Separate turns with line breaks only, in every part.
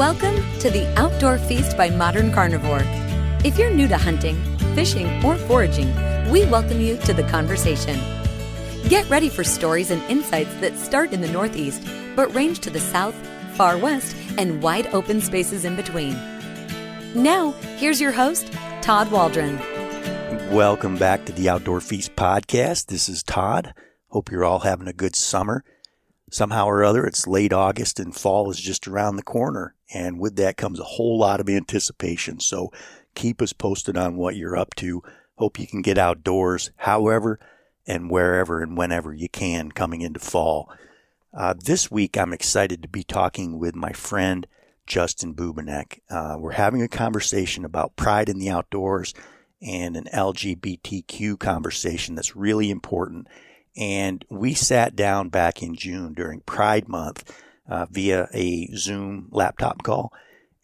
Welcome to the Outdoor Feast by Modern Carnivore. If you're new to hunting, fishing, or foraging, we welcome you to the conversation. Get ready for stories and insights that start in the Northeast but range to the South, far West, and wide open spaces in between. Now, here's your host, Todd Waldron.
Welcome back to the Outdoor Feast podcast. This is Todd. Hope you're all having a good summer. Somehow or other, it's late August and fall is just around the corner. And with that comes a whole lot of anticipation. So keep us posted on what you're up to. Hope you can get outdoors, however and wherever and whenever you can coming into fall. Uh, this week, I'm excited to be talking with my friend Justin Bubenek. Uh, we're having a conversation about pride in the outdoors and an LGBTQ conversation that's really important. And we sat down back in June during Pride Month uh, via a Zoom laptop call.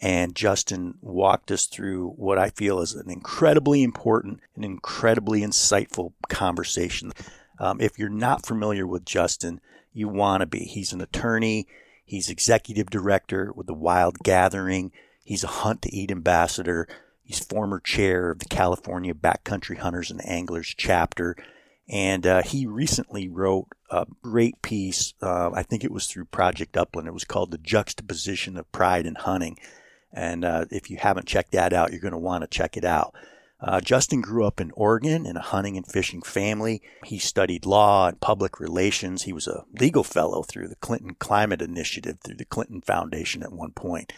And Justin walked us through what I feel is an incredibly important and incredibly insightful conversation. Um, if you're not familiar with Justin, you want to be. He's an attorney, he's executive director with the Wild Gathering, he's a Hunt to Eat ambassador, he's former chair of the California Backcountry Hunters and Anglers chapter. And uh, he recently wrote a great piece. Uh, I think it was through Project Upland. It was called The Juxtaposition of Pride and Hunting. And uh, if you haven't checked that out, you're going to want to check it out. Uh, Justin grew up in Oregon in a hunting and fishing family. He studied law and public relations. He was a legal fellow through the Clinton Climate Initiative, through the Clinton Foundation at one point.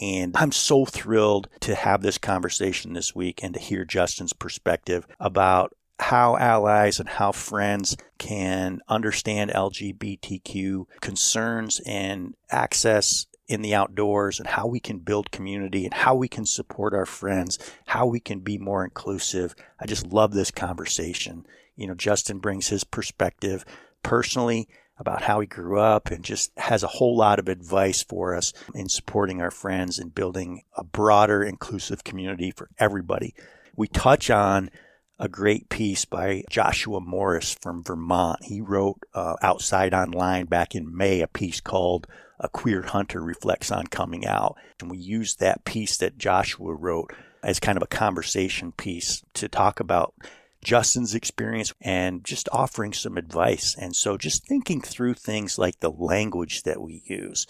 And I'm so thrilled to have this conversation this week and to hear Justin's perspective about how allies and how friends can understand LGBTQ concerns and access in the outdoors and how we can build community and how we can support our friends, how we can be more inclusive. I just love this conversation. You know, Justin brings his perspective personally about how he grew up and just has a whole lot of advice for us in supporting our friends and building a broader, inclusive community for everybody. We touch on a great piece by Joshua Morris from Vermont. He wrote uh, Outside Online back in May a piece called A Queer Hunter Reflects on Coming Out. And we used that piece that Joshua wrote as kind of a conversation piece to talk about Justin's experience and just offering some advice. And so just thinking through things like the language that we use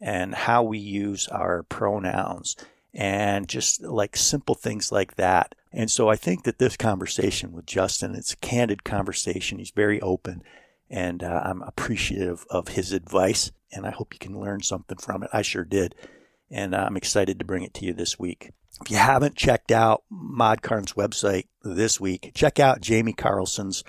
and how we use our pronouns and just like simple things like that. And so I think that this conversation with Justin, it's a candid conversation. He's very open, and uh, I'm appreciative of his advice, and I hope you can learn something from it. I sure did, and uh, I'm excited to bring it to you this week. If you haven't checked out ModCarn's website this week, check out Jamie Carlson's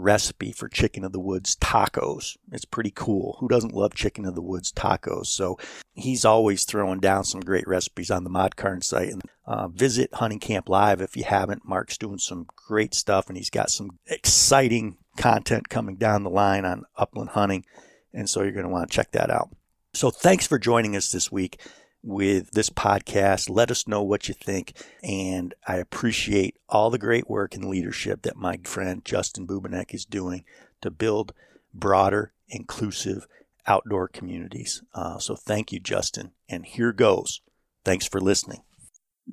recipe for chicken of the woods tacos. It's pretty cool. Who doesn't love chicken of the woods tacos? So he's always throwing down some great recipes on the ModCarn site. And uh, visit Hunting Camp Live if you haven't. Mark's doing some great stuff, and he's got some exciting content coming down the line on upland hunting. And so you're going to want to check that out. So thanks for joining us this week with this podcast. Let us know what you think. And I appreciate all the great work and leadership that my friend Justin Bubenek is doing to build broader, inclusive outdoor communities. Uh, so thank you, Justin. And here goes. Thanks for listening.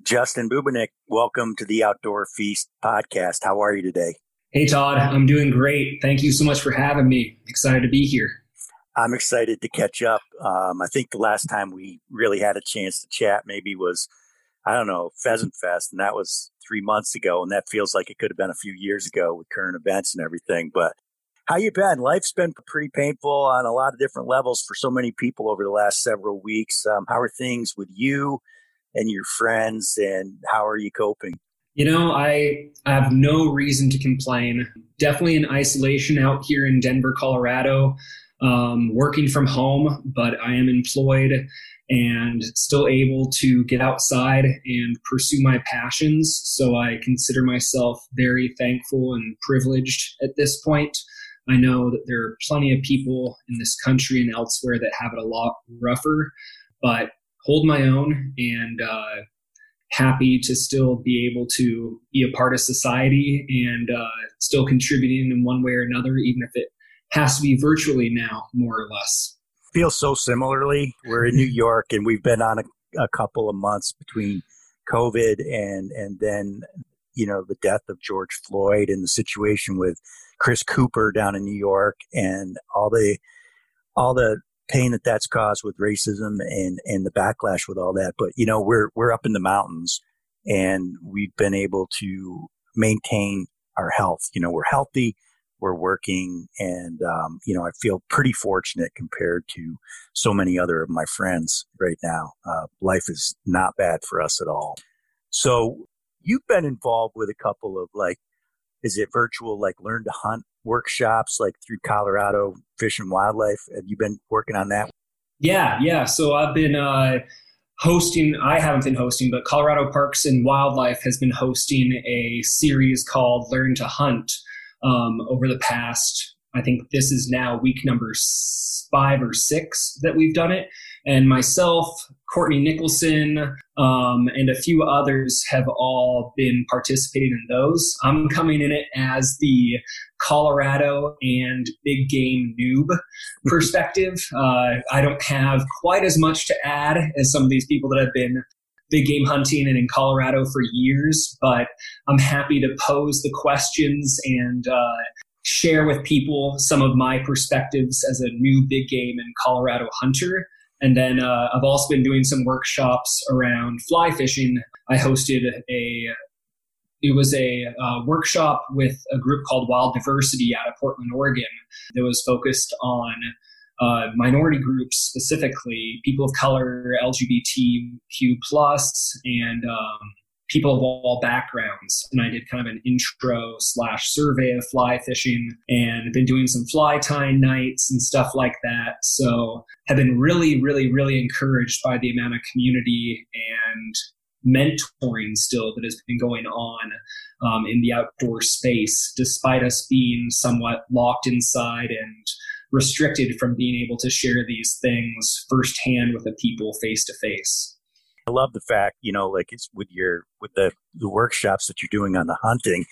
Justin Bubenek, welcome to the Outdoor Feast podcast. How are you today?
Hey, Todd. I'm doing great. Thank you so much for having me. Excited to be here.
I'm excited to catch up. Um, I think the last time we really had a chance to chat maybe was, I don't know, Pheasant Fest, and that was three months ago, and that feels like it could have been a few years ago with current events and everything. But how you been? Life's been pretty painful on a lot of different levels for so many people over the last several weeks. Um, how are things with you and your friends, and how are you coping?
You know, I, I have no reason to complain. Definitely in isolation out here in Denver, Colorado um, working from home, but I am employed and still able to get outside and pursue my passions. So I consider myself very thankful and privileged at this point. I know that there are plenty of people in this country and elsewhere that have it a lot rougher, but hold my own and uh, happy to still be able to be a part of society and uh, still contributing in one way or another, even if it has to be virtually now, more or less.
Feels so similarly. We're in New York and we've been on a
a couple of months between COVID and and then you know the death of George Floyd and the situation with Chris Cooper down in New York and all the all the pain that that's caused with racism and and the backlash with all that. But you know we're we're up in the mountains and we've been able to maintain our health. You know we're healthy we're working and um, you know i feel pretty fortunate compared to so many other of my friends right now. Uh, life is not bad for us at all. So you've been involved with a couple of like is it virtual like learn to hunt workshops like through colorado fish and wildlife? Have you been working on that?
Yeah yeah. So i've been uh, hosting i haven't been hosting but colorado parks and wildlife has been hosting a series called learn to hunt um, over the past. I think this is now week number five or six that we've done it. And myself, Courtney Nicholson, um, and a few others have all been participating in those. I'm coming in it as the Colorado and big game noob perspective. Uh, I don't have quite as much to add as some of these people that have been big game hunting and in Colorado for years, but I'm happy to pose the questions and uh, share with people some of my perspectives as a new big game and Colorado hunter. And then uh, I've also been doing some workshops around fly fishing. I hosted a it was a uh, workshop with a group called Wild Diversity out of Portland, Oregon, that was focused on uh, minority groups specifically, people of color, LGBTQ plus, and um, people of all backgrounds. And I did kind of an intro slash survey of fly fishing and been doing some fly tying nights and stuff like that. So have been really, really, really encouraged by the amount of community and mentoring still that has been going on um, in the outdoor space, despite us being somewhat locked inside and restricted from being able to share these things firsthand with the people face to face.
I love the fact, you know, like it's with your with the the workshops that you're doing on the hunting.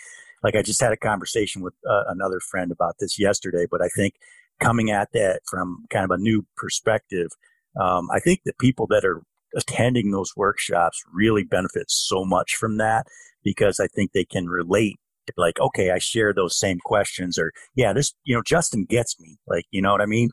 Like I just had a conversation with uh, another friend about this yesterday, but I think coming at that from kind of a new perspective, um, I think the people that are attending those workshops really benefit so much from that because I think they can relate like, okay, I share those same questions or yeah, this, you know, Justin gets me. Like, you know what I mean?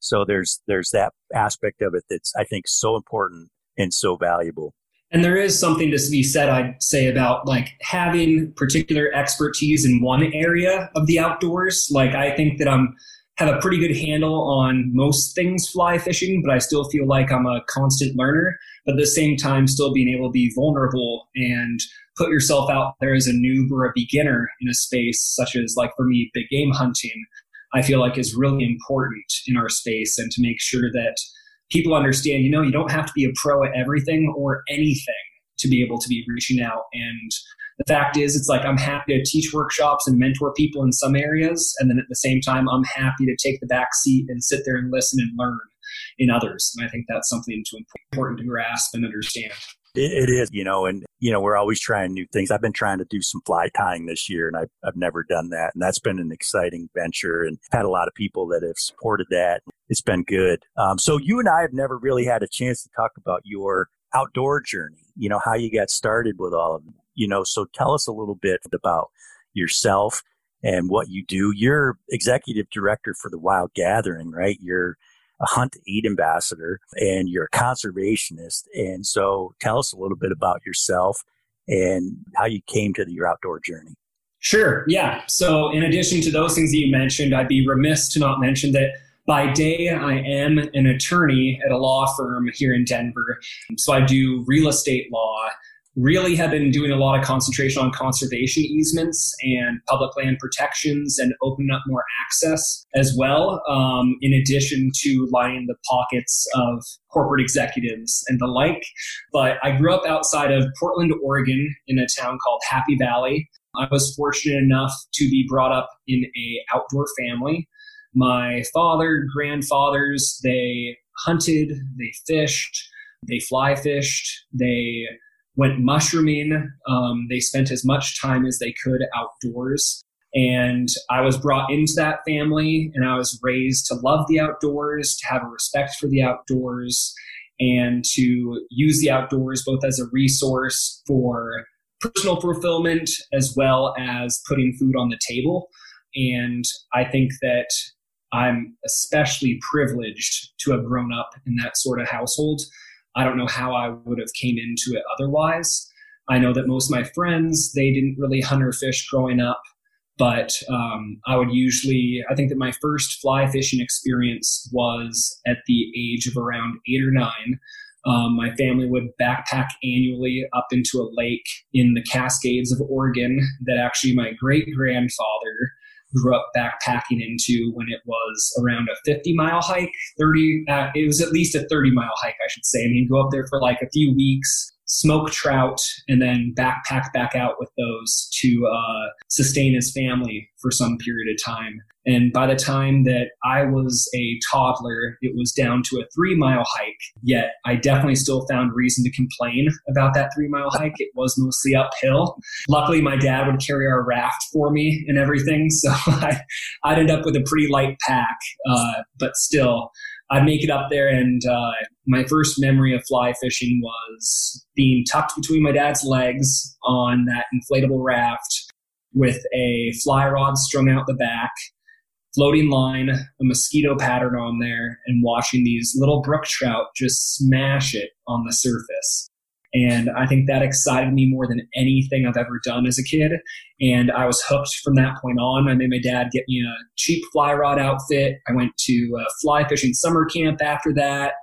So there's, there's that aspect of it that's, I think, so important and so valuable.
And there is something to be said, I'd say, about like having particular expertise in one area of the outdoors. Like, I think that I'm have a pretty good handle on most things fly fishing, but I still feel like I'm a constant learner. But at the same time, still being able to be vulnerable and put yourself out there as a noob or a beginner in a space such as like for me big game hunting i feel like is really important in our space and to make sure that people understand you know you don't have to be a pro at everything or anything to be able to be reaching out. And the fact is it's like i'm happy to teach workshops and mentor people in some areas and then at the same time i'm happy to take the back seat and sit there and listen and learn in others. And i think that's something to important to grasp and understand.
It, is, you know, and, you know, we're always trying new things. I've been trying to do some fly tying this year and I've, I've never done that. And that's been an exciting venture and had a lot of people that have supported that. It's been good. Um, so you and I have never really had a chance to talk about your outdoor journey, you know, how you got started with all of them, you know, so tell us a little bit about yourself and what you do. You're executive director for the Wild Gathering, right? You're a hunt eat ambassador and you're a conservationist. And so tell us a little bit about yourself and how you came to your outdoor journey.
Sure. Yeah. So, in addition to those things that you mentioned, I'd be remiss to not mention that by day, I am an attorney at a law firm here in Denver. So, I do real estate law really have been doing a lot of concentration on conservation easements and public land protections and opening up more access as well, um, in addition to lining the pockets of corporate executives and the like. But I grew up outside of Portland, Oregon, in a town called Happy Valley. I was fortunate enough to be brought up in a outdoor family. My father, grandfathers, they hunted, they fished, they fly fished, they went mushrooming. Um, they spent as much time as they could outdoors. And I was brought into that family and I was raised to love the outdoors, to have a respect for the outdoors. and to use the outdoors both as a resource for personal fulfillment as well as putting food on the table. And I think that I'm especially privileged to have grown up in that sort of household. I don't know how I would have came into it otherwise. I know that most of my friends, they didn't really hunt or fish growing up, but um, I would usually, I think that my first fly fishing experience was at the age of around eight or nine. Um, my family would backpack annually up into a lake in the Cascades of Oregon that actually my great grandfather grew up backpacking into when it was around a 50 mile hike 30 uh, it was at least a 30 mile hike i should say. And he'd go up there for like a few weeks smoke trout and then backpack back out with those to uh, sustain his family for some period of time. And by the time that I was a toddler, it was down to a three mile hike. Yet I definitely still found reason to complain about that three mile hike. It was mostly uphill. Luckily, my dad would carry our raft for me and everything. So I, I'd end up with a pretty light pack. Uh, but still, I'd make it up there, and uh, my first memory of fly fishing was being tucked between my dad's legs on that inflatable raft with a fly rod strung out the back, floating line, a mosquito pattern on there, and watching these little brook trout just smash it on the surface. And I think that excited me more than anything I've ever done as a kid. And I was hooked from that point on. I made my dad get me a cheap fly rod outfit. I went to uh, fly fishing summer camp after that.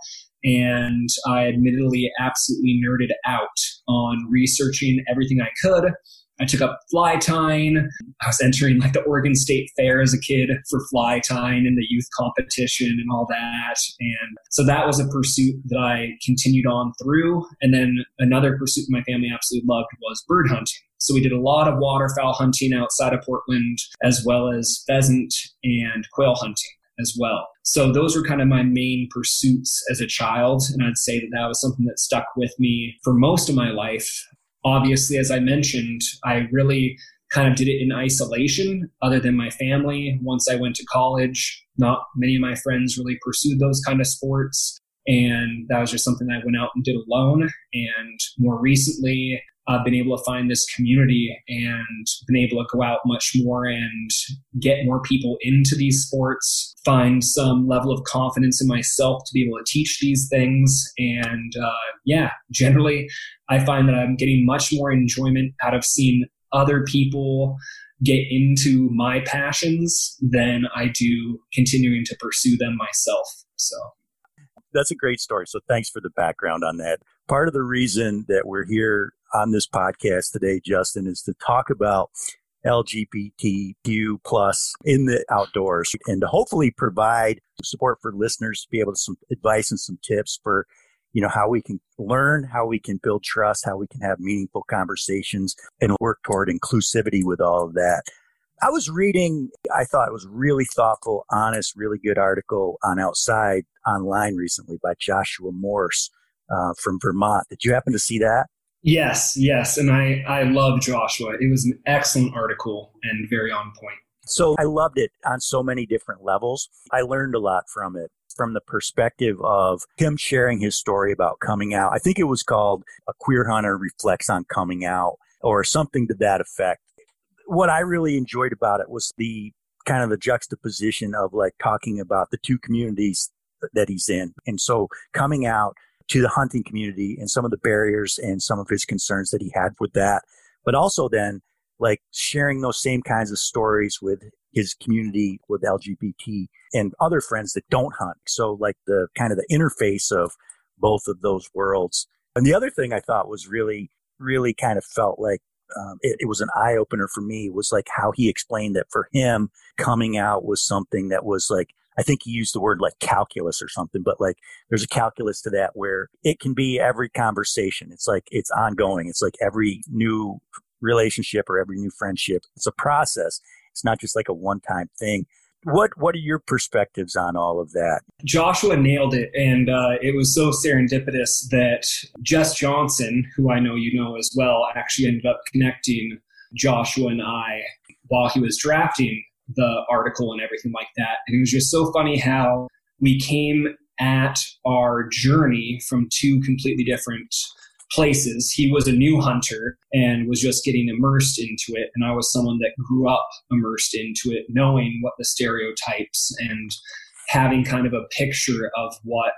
And I admittedly absolutely nerded out on researching everything I could I took up fly tying. I was entering like the Oregon State Fair as a kid for fly tying and the youth competition and all that. And so that was a pursuit that I continued on through. And then another pursuit my family absolutely loved was bird hunting. So we did a lot of waterfowl hunting outside of Portland, as well as pheasant and quail hunting as well. So those were kind of my main pursuits as a child. And I'd say that that was something that stuck with me for most of my life obviously, as I mentioned, I really kind of did it in isolation other than my family. Once I went to college, not many of my friends really pursued those kind of sports. And that was just something I went out and did alone. And more recently, I've been able to find this community and been able to go out much more and get more people into these sports, find some level of confidence in myself to be able to teach these things. And uh, yeah, generally, I find that I'm getting much more enjoyment out of seeing other people get into my passions than I do continuing to pursue them myself. So
that's a great story. So thanks for the background on that. Part of the reason that we're here on this podcast today, Justin, is to talk about LGBTQ plus in the outdoors and to hopefully provide support for listeners to be able to some advice and some tips for you know how we can learn how we can build trust how we can have meaningful conversations and work toward inclusivity with all of that. I was reading i thought it was really thoughtful honest really good article on outside online recently by joshua morse uh, from vermont. Did you happen to see that
Yes, yes. And I, I love Joshua. It was an excellent article and very on point.
So I loved it on so many different levels. I learned a lot from it from the perspective of him sharing his story about coming out. I think it was called A Queer Hunter Reflects on Coming Out or something to that effect. What I really enjoyed about it was the kind of the juxtaposition of like talking about the two communities that he's in. And so coming out to the hunting community and some of the barriers and some of his concerns that he had with that. But also then like sharing those same kinds of stories with his community with LGBT and other friends that don't hunt. So like the kind of the interface of both of those worlds. And the other thing I thought was really, really kind of felt like um, it, it was an eye opener for me was like how he explained that for him coming out was something that was like I think he used the word like calculus or something, but like there's a calculus to that where it can be every conversation. It's like it's ongoing. It's like every new relationship or every new friendship. It's a process. It's not just like a one time thing. What what are your perspectives on all of that?
Joshua nailed it, and uh, it was so serendipitous that Jess Johnson, who I know you know as well, actually ended up connecting Joshua and I while he was drafting the article and everything like that. And it was just so funny how we came at our journey from two completely different places. He was a new hunter and was just getting immersed into it. And I was someone that grew up immersed into it, knowing what the stereotypes and having kind of a picture of what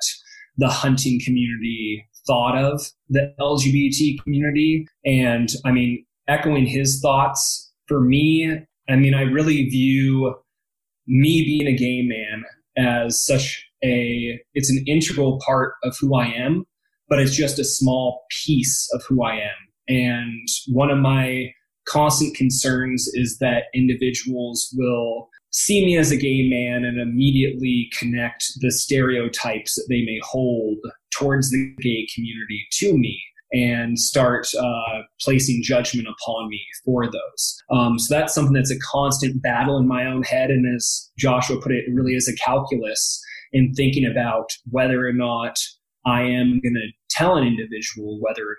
the hunting community thought of the LGBT community. And I mean, echoing his thoughts, for me, I mean, I really view me being a gay man as such a, it's an integral part of who I am but it's just a small piece of who I am. And one of my constant concerns is that individuals will see me as a gay man and immediately connect the stereotypes that they may hold towards the gay community to me and start uh, placing judgment upon me for those. Um, so that's something that's a constant battle in my own head. And as Joshua put it, it really is a calculus in thinking about whether or not I am going to tell an individual whether or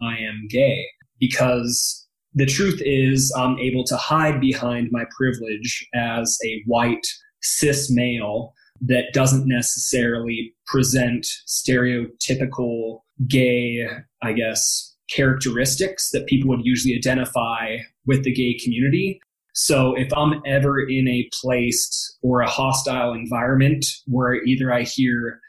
not I am gay because the truth is I'm able to hide behind my privilege as a white cis male that doesn't necessarily present stereotypical gay, I guess, characteristics that people would usually identify with the gay community. So if I'm ever in a place or a hostile environment where either I hear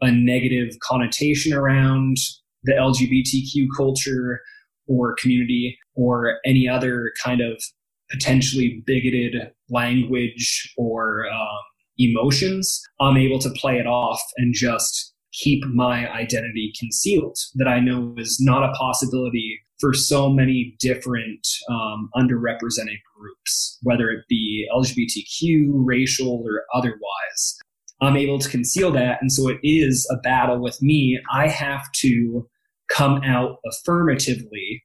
a negative connotation around the LGBTQ culture or community or any other kind of potentially bigoted language or um, emotions, I'm able to play it off and just keep my identity concealed. That I know is not a possibility for so many different um, underrepresented groups, whether it be LGBTQ, racial, or otherwise. I'm able to conceal that. And so it is a battle with me. I have to come out affirmatively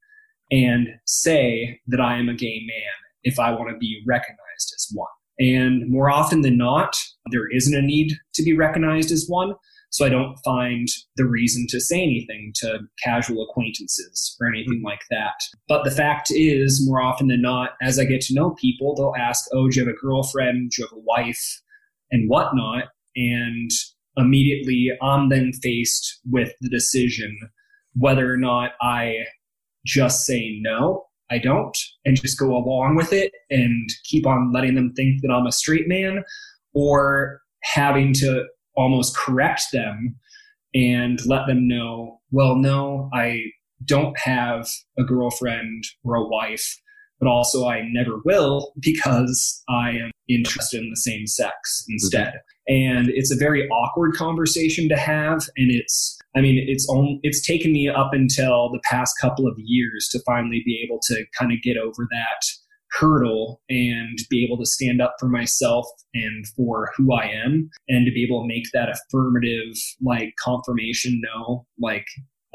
and say that I am a gay man if I want to be recognized as one. And more often than not, there isn't a need to be recognized as one. So I don't find the reason to say anything to casual acquaintances or anything mm-hmm. like that. But the fact is, more often than not, as I get to know people, they'll ask, Oh, do you have a girlfriend? Do you have a wife? And whatnot. And immediately I'm then faced with the decision whether or not I just say no, I don't, and just go along with it and keep on letting them think that I'm a straight man, or having to almost correct them and let them know, well, no, I don't have a girlfriend or a wife, but also I never will because I am interested in the same sex instead. Mm-hmm and it's a very awkward conversation to have and it's i mean it's on, it's taken me up until the past couple of years to finally be able to kind of get over that hurdle and be able to stand up for myself and for who I am and to be able to make that affirmative like confirmation no like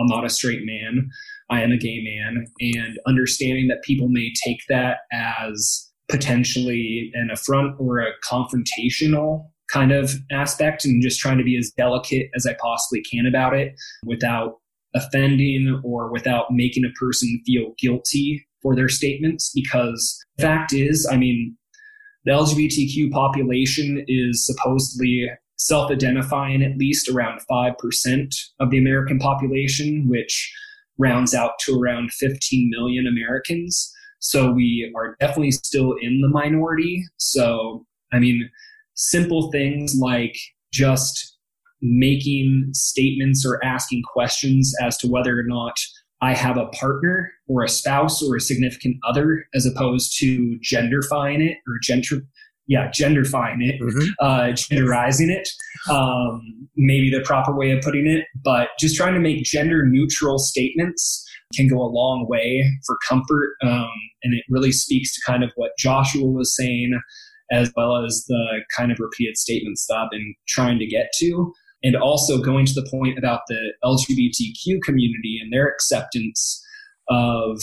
I'm not a straight man. I am a gay man. And understanding that people may take that as potentially an affront or a confrontational kind of aspect and just trying to be as delicate as I possibly can about it without offending or without making a person feel guilty for their statements. Because fact is, I mean, the LGBTQ population is supposedly self identifying at least around 5% of the American population, which rounds out to around 15 million Americans. So we are definitely still in the minority. So, I mean, simple things like just making statements or asking questions as to whether or not I have a partner or a spouse or a significant other, as opposed to genderfying it or gender, yeah, genderfying it, mm-hmm. uh, genderizing it. Um, maybe the proper way of putting it, but just trying to make gender neutral statements can go a long way for comfort. Um, and it really speaks to kind of what Joshua was saying as well as the kind of repeated statements that I've been trying to get to. And also going to the point about the LGBTQ community and their acceptance of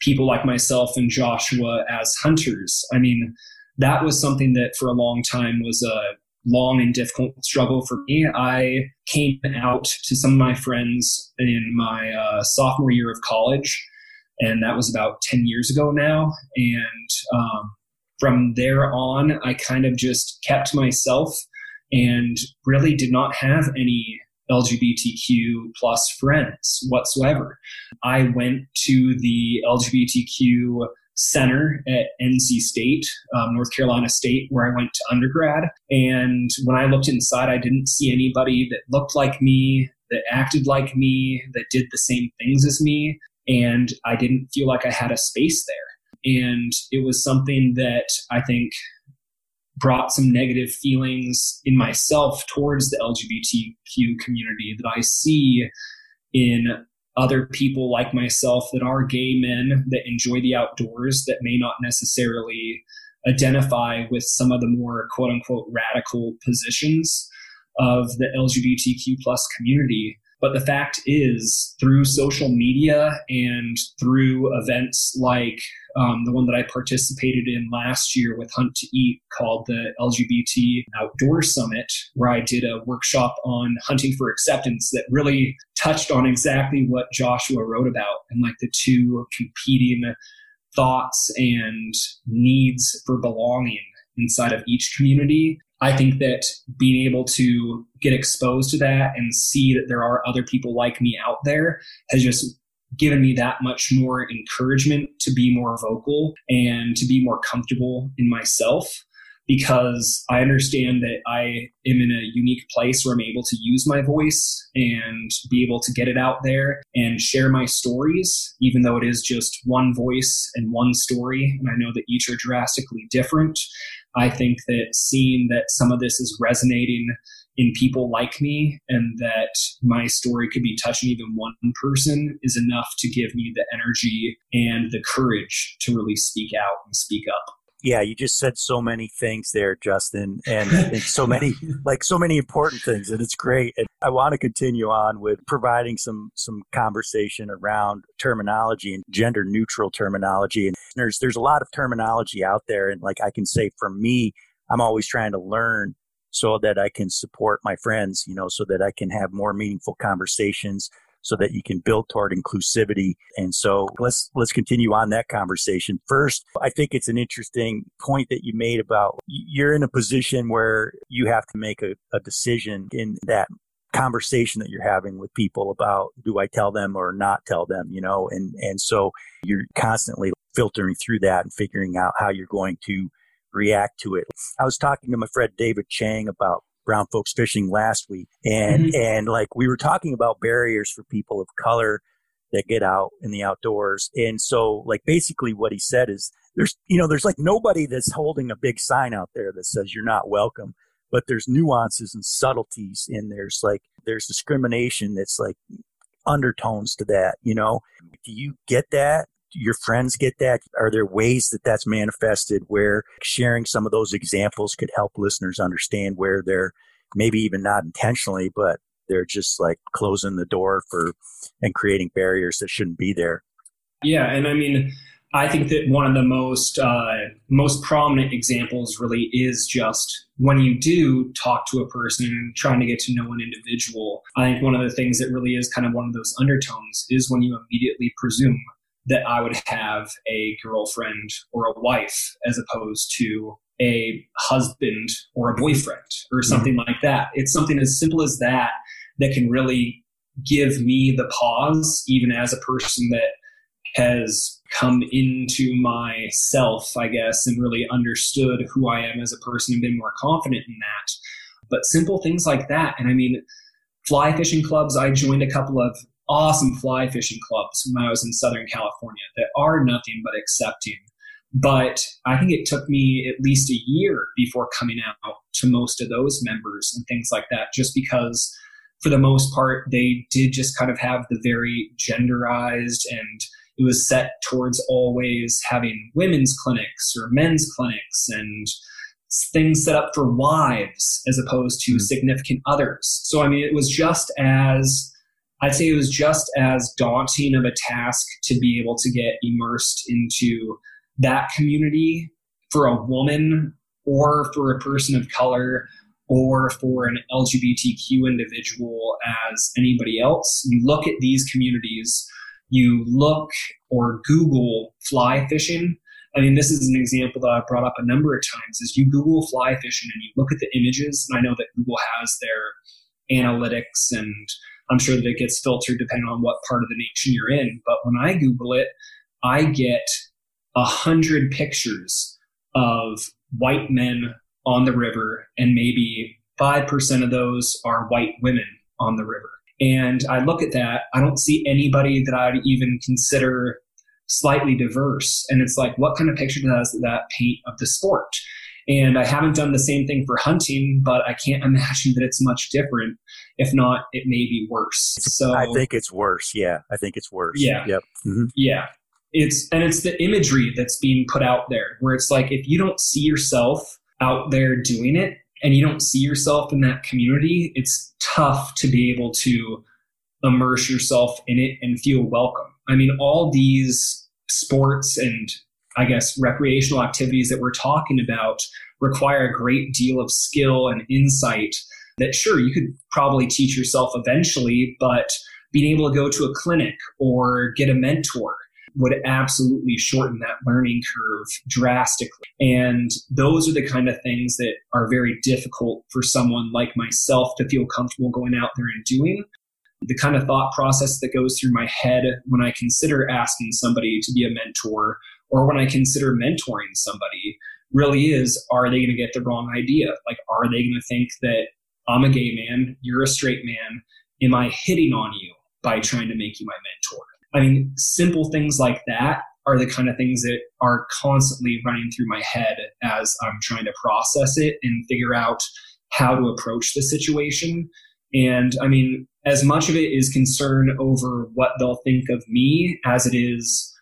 people like myself and Joshua as hunters. I mean, that was something that for a long time was a long and difficult struggle for me. I came out to some of my friends in my uh, sophomore year of college, and that was about 10 years ago now. And um, from there on, I kind of just kept myself and really did not have any LGBTQ plus friends whatsoever. I went to the LGBTQ center at NC State, um, North Carolina State, where I went to undergrad. And when I looked inside, I didn't see anybody that looked like me, that acted like me, that did the same things as me. And I didn't feel like I had a space there. And it was something that I think brought some negative feelings in myself towards the LGBTQ community that I see in other people like myself that are gay men that enjoy the outdoors that may not necessarily identify with some of the more quote unquote radical positions of the LGBTQ plus community. But the fact is, through social media and through events like um, the one that I participated in last year with Hunt to Eat called the LGBT Outdoor Summit, where I did a workshop on hunting for acceptance that really touched on exactly what Joshua wrote about and like the two competing thoughts and needs for belonging inside of each community. I think that being able to get exposed to that and see that there are other people like me out there has just given me that much more encouragement to be more vocal and to be more comfortable in myself because I understand that I am in a unique place where I'm able to use my voice and be able to get it out there and share my stories, even though it is just one voice and one story. And I know that each are drastically different. I think that seeing that some of this is resonating in people like me and that my story could be touching even one person is enough to give me the energy and the courage to really speak out and speak up
yeah, you just said so many things there, Justin, and, and, so many like so many important things, and it's great. And I want to continue on with providing some some conversation around terminology and gender neutral terminology. And there's there's a lot of terminology out there, and like I can say for me, I'm always trying to learn so that I can support my friends, you know, so that I can have more meaningful conversations so that you can build toward inclusivity. And so let's let's continue on that conversation. First, I think it's an interesting point that you made about you're in a position where you have to make a, a decision in that conversation that you're having with people about do I tell them or not tell them, you know, and and so you're constantly filtering through that and figuring out how you're going to react to it. I was talking to my friend David Chang about brown folks fishing last week and mm-hmm. and like we were talking about barriers for people of color that get out in the outdoors and so like basically what he said is there's you know there's like nobody that's holding a big sign out there that says you're not welcome but there's nuances and subtleties and there's like there's discrimination that's like undertones to that you know do you get that your friends get that? Are there ways that that's manifested where sharing some of those examples could help listeners understand where they're maybe even not intentionally, but they're just like closing the door for and creating barriers that shouldn't be there?
Yeah, and I mean, I think that one of the most uh, most prominent examples really is just when you do talk to a person and trying to get to know an individual. I think one of the things that really is kind of one of those undertones is when you immediately presume that I would have a girlfriend or a wife as opposed to a husband or a boyfriend or mm-hmm. something mm-hmm. like that. It's something as simple as that that can really give me the pause, even as a person that has come into myself, I guess, and really understood who I am as a person and been more confident in that. But simple things like that. And I mean, fly fishing clubs, I joined a couple of awesome fly fishing clubs when I was in Southern California that are nothing but accepting. But I think it took me at least a year before coming out to most of those members and things like that, just because for the most part, they did just kind of have the very genderized and it was set towards always having women's clinics or men's clinics and things set up for wives as opposed to mm-hmm. significant others. So, I mean, it was just as I'd say it was just as daunting of a task to be able to get immersed into that community for a woman or for a person of color or for an LGBTQ individual as anybody else. You look at these communities, you look or Google fly fishing, I mean, this is an example that I've brought up a number of times is you Google fly fishing and you look at the images, and I know that Google has their analytics and I'm sure that it gets filtered depending on what part of the nation you're in. But when I Google it, I get a hundred pictures of white men on the river, and maybe 5% of those are white women on the river. And I look at that, I don't see anybody that I'd even consider slightly diverse. And it's like, what kind of picture does that paint of the sport? And I haven't done the same thing for hunting, but I can't imagine that it's much different. If not, it may be worse. So
I think it's worse. Yeah, I think it's worse.
Yeah.
Yep. Mm-hmm.
Yeah. It's and it's the imagery that's being put out there where it's like if you don't see yourself out there doing it and you don't see yourself in that community, it's tough to be able to immerse yourself in it and feel welcome. I mean, all these sports and I guess recreational activities that we're talking about require a great deal of skill and insight that sure you could probably teach yourself eventually, but being able to go to a clinic or get a mentor would absolutely shorten that learning curve drastically. And those are the kind of things that are very difficult for someone like myself to feel comfortable going out there and doing. The kind of thought process that goes through my head when I consider asking somebody to be a mentor or when I consider mentoring somebody really is are they going to get the wrong idea? Like, are they going to think that I'm a gay man, you're a straight man? Am I hitting on you by trying to make you my mentor? I mean, simple things like that are the kind of things that are constantly running through my head as I'm trying to process it and figure out how to approach the situation. And I mean, as much of it is concern over what they'll think of me as it is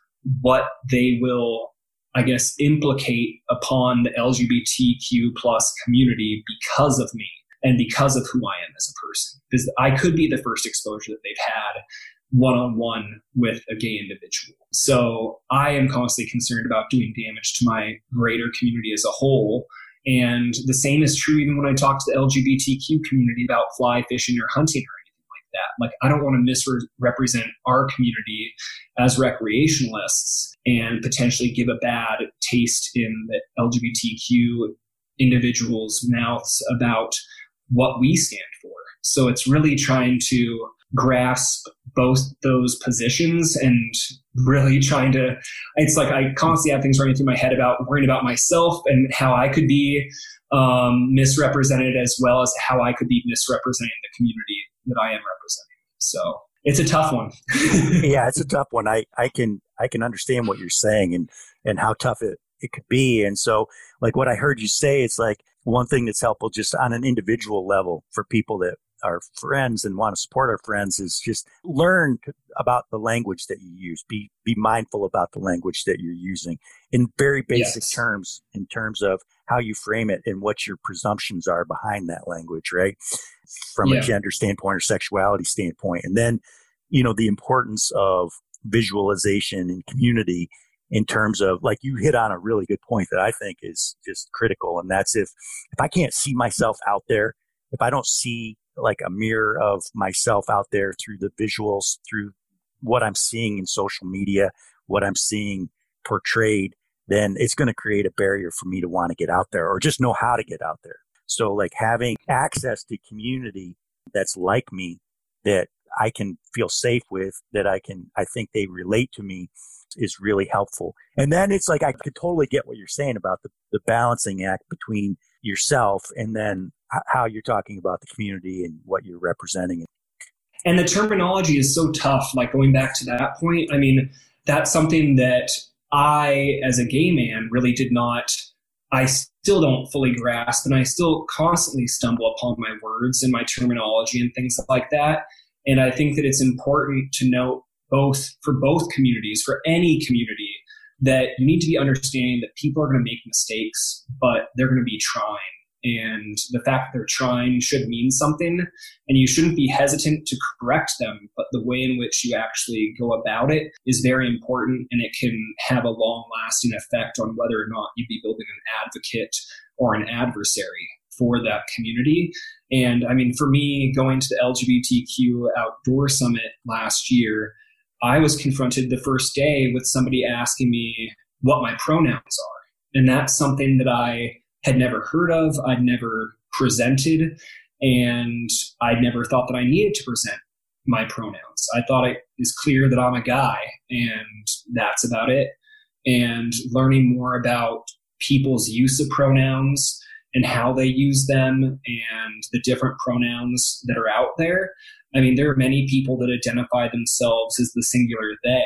what they will, I guess, implicate upon the LGBTQ plus community because of me and because of who I am as a person. Because I could be the first exposure that they've had one on one with a gay individual. So I am constantly concerned about doing damage to my greater community as a whole. And the same is true even when I talk to the LGBTQ community about fly fishing or hunting or anything like that. Like, I don't want to misrepresent our community as recreationalists and potentially give a bad taste in the LGBTQ individuals' mouths about what we stand for. So it's really trying to grasp both those positions and really trying to it's like i constantly have things running through my head about worrying about myself and how i could be um, misrepresented as well as how i could be misrepresenting the community that i am representing. So it's a tough one.
Yeah it's a tough one. I i can i can understand what you're saying and and how tough it it could be. And so like what i heard you say it's like one thing that's helpful just on an individual level for people that are friends and want to support our friends is just learn about the language that you use. Be be mindful about the language that you're using in very basic yes. terms, in terms of how you frame it and what your presumptions are behind that language, right? From yeah. a gender standpoint or sexuality standpoint, and then you know the importance of visualization and community in terms of like you hit on a really good point that I think is just critical, and that's if if I can't see myself out there, if I don't see like a mirror of myself out there through the visuals, through what I'm seeing in social media, what I'm seeing portrayed, then it's going to create a barrier for me to want to get out there or just know how to get out there. So like having access to community that's like me that I can feel safe with, that I can, I think they relate to me is really helpful. And then it's like, I could totally get what you're saying about the, the balancing act between yourself and then how you're talking about the community and what you're representing.
And the terminology is so tough. Like going back to that point, I mean, that's something that I, as a gay man, really did not, I still don't fully grasp. And I still constantly stumble upon my words and my terminology and things like that. And I think that it's important to note both for both communities, for any community, that you need to be understanding that people are going to make mistakes, but they're going to be trying. And the fact that they're trying should mean something and you shouldn't be hesitant to correct them but the way in which you actually go about it is very important and it can have a long lasting effect on whether or not you'd be building an advocate or an adversary for that community. And i mean for me going to the lgbtq outdoor summit last year i was confronted the first day with somebody asking me what my pronouns are. And that's something that I had never heard of, I'd never presented, and I'd never thought that I needed to present my pronouns. I thought it is clear that I'm a guy, and that's about it. And learning more about people's use of pronouns and how they use them and the different pronouns that are out there. I mean, there are many people that identify themselves as the singular they.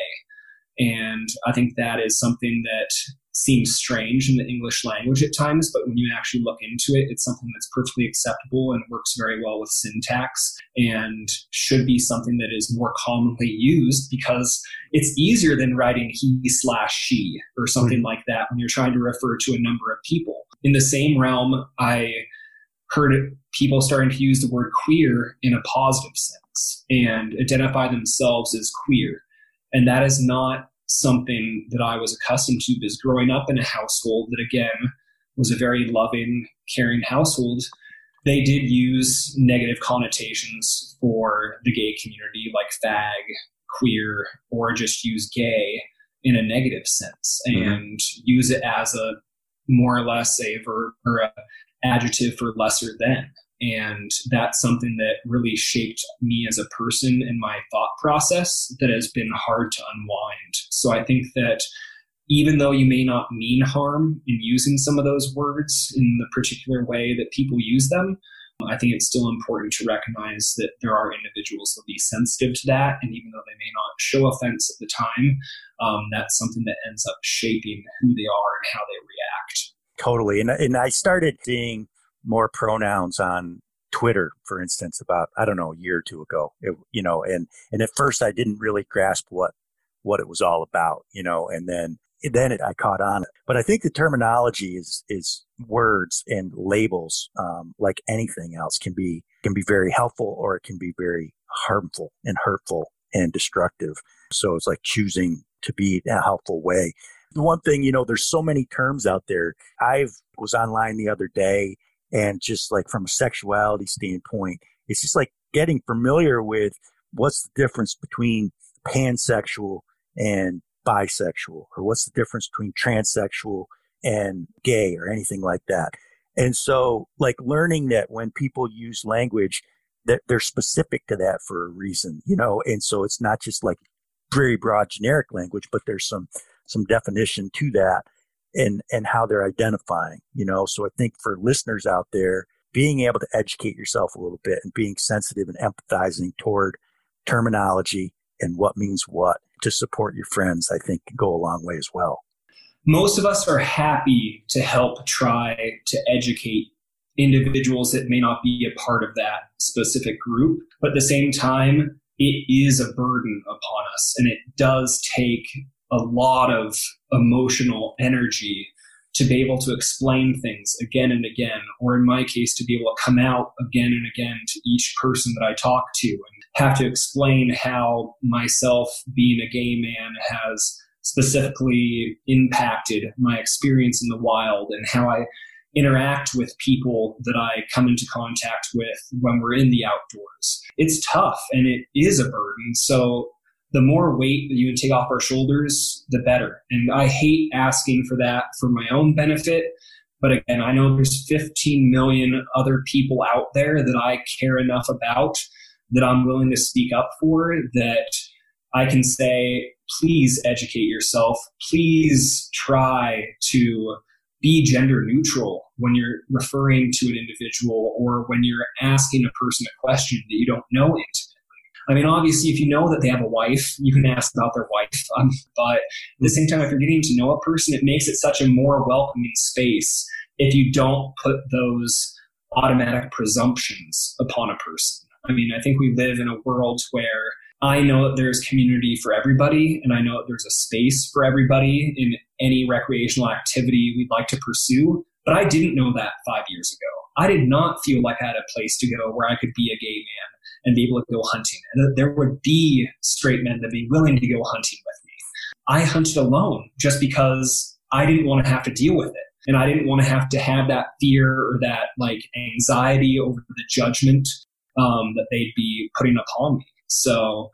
And I think that is something that seems strange in the English language at times, but when you actually look into it, it's something that's perfectly acceptable and works very well with syntax and should be something that is more commonly used because it's easier than writing he slash she or something like that when you're trying to refer to a number of people. In the same realm, I heard people starting to use the word queer in a positive sense and identify themselves as queer. And that is not something that I was accustomed to because growing up in a household that again was a very loving, caring household, they did use negative connotations for the gay community like fag, queer, or just use gay in a negative sense mm-hmm. and use it as a more or less a verb or a adjective for lesser than. And that's something that really shaped me as a person and my thought process that has been hard to unwind. So I think that even though you may not mean harm in using some of those words in the particular way that people use them, I think it's still important to recognize that there are individuals that will be sensitive to that. And even though they may not show offense at the time, um, that's something that ends up shaping who they are and how they react.
Totally. And, and I started seeing more pronouns on Twitter, for instance, about I don't know a year or two ago. It, you know, and and at first I didn't really grasp what what it was all about, you know, and then then it, I caught on. But I think the terminology is is words and labels, um, like anything else, can be can be very helpful or it can be very harmful and hurtful and destructive. So it's like choosing to be a helpful way. The one thing, you know, there's so many terms out there. I was online the other day and just like from a sexuality standpoint, it's just like getting familiar with what's the difference between pansexual and bisexual, or what's the difference between transsexual and gay, or anything like that. And so, like learning that when people use language, that they're specific to that for a reason, you know, and so it's not just like very broad generic language, but there's some some definition to that and and how they're identifying you know? So i think for listeners out there being able to educate yourself a little bit and being sensitive and empathizing toward terminology and what means what to support your friends i think go a long way as well.
Most of us are happy to help try to educate individuals that may not be a part of that specific group but at the same time it is a burden upon us and it does take a lot of emotional energy to be able to explain things again and again, or in my case, to be able to come out again and again to each person that I talk to and have to explain how myself being a gay man has specifically impacted my experience in the wild and how I interact with people that I come into contact with when we're in the outdoors. It's tough and it is a burden. So the more weight that you would take off our shoulders, the better. And I hate asking for that for my own benefit. But again, I know there's 15 million other people out there that I care enough about that I'm willing to speak up for that I can say, please educate yourself. Please try to be gender neutral when you're referring to an individual or when you're asking a person a question that you don't know intimately. I mean, obviously, if you know that they have a wife, you can ask about their wife. Um, but at the same time, if you're getting to know a person, it makes it such a more welcoming space if you don't put those automatic presumptions upon a person. I mean, I think we live in a world where I know that there's community for everybody, and I know that there's a space for everybody in any recreational activity we'd like to pursue. But I didn't know that five years ago. I did not feel like I had a place to go where I could be a gay man and be able to go hunting. And there would be straight men that'd be willing to go hunting with me. I hunted alone just because I didn't want to have to deal with it. And I didn't want to have to have that fear or that like anxiety over the judgment um, that they'd be putting upon me. So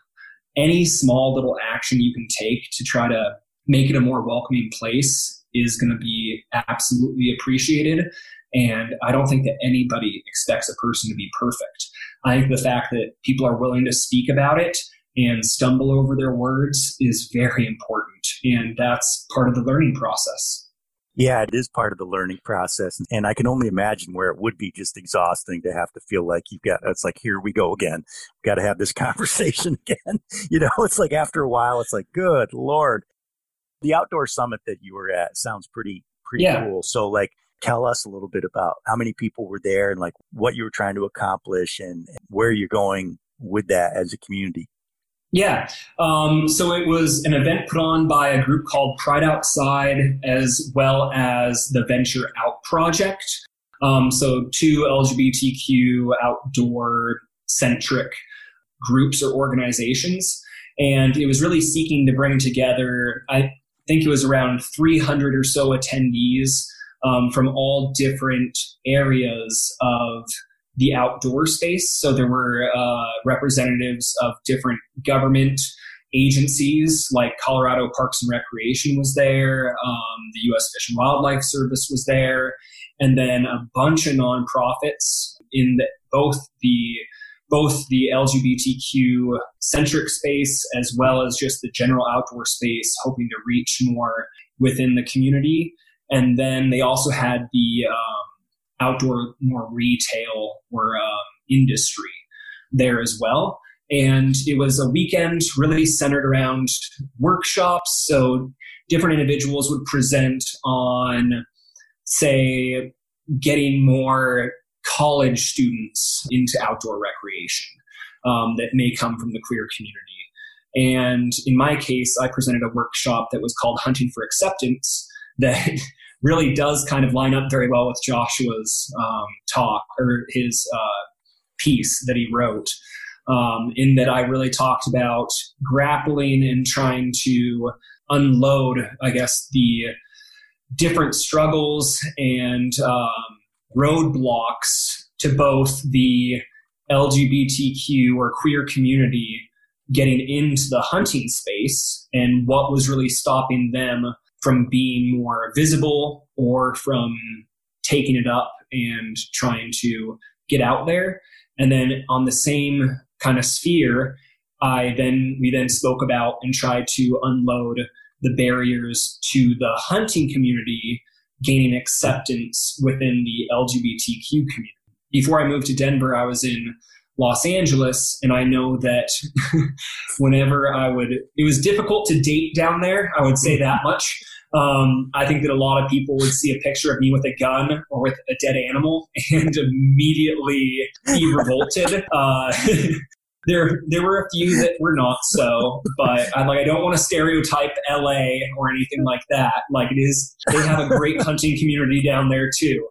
any small little action you can take to try to make it a more welcoming place is going to be absolutely appreciated. And I don't think that anybody expects a person to be perfect. I think the fact that people are willing to speak about it and stumble over their words is very important. And that's part of the learning process.
Yeah, it is part of the learning process. And I can only imagine where it would be just exhausting to have to feel like you've got, it's like, here we go again. We've got to have this conversation again. You know, it's like after a while, it's like, good Lord. The outdoor summit that you were at sounds pretty, pretty yeah. cool. So, like, tell us a little bit about how many people were there and like what you were trying to accomplish and where you're going with that as a community.
Yeah. Um, so it was an event put on by a group called Pride Outside, as well as the Venture Out Project. Um, so two LGBTQ outdoor centric groups or organizations. And it was really seeking to bring together, I think it was around 300 or so attendees um, from all different areas of the outdoor space. So there were uh, representatives of different government agencies, like Colorado Parks and Recreation was there, um, the U.S. Fish and Wildlife Service was there, and then a bunch of nonprofits in the, both the both the LGBTQ centric space as well as just the general outdoor space, hoping to reach more within the community. And then they also had the um, outdoor more retail or um, industry there as well. And it was a weekend really centered around workshops. So different individuals would present on, say, getting more college students into outdoor recreation um, that may come from the queer community. And in my case, I presented a workshop that was called Hunting for Acceptance that really does kind of line up very well with Joshua's um, talk or his uh, piece that he wrote. Um, in that I really talked about grappling and trying to unload, I guess, the different struggles and um, roadblocks to both the LGBTQ or queer community getting into the hunting space and what was really stopping them from being more visible or from taking it up and trying to get out there. And then on the same kind of sphere, I then we then spoke about and tried to unload the barriers to the hunting community gaining acceptance within the LGBTQ community. Before I moved to Denver, I was in Los Angeles, and I know that whenever I would, it was difficult to date down there. I would say that much. Um, I think that a lot of people would see a picture of me with a gun or with a dead animal and immediately be revolted. Uh, there, there were a few that were not so, but I like I don't want to stereotype LA or anything like that. Like it is, they have a great hunting community down there too.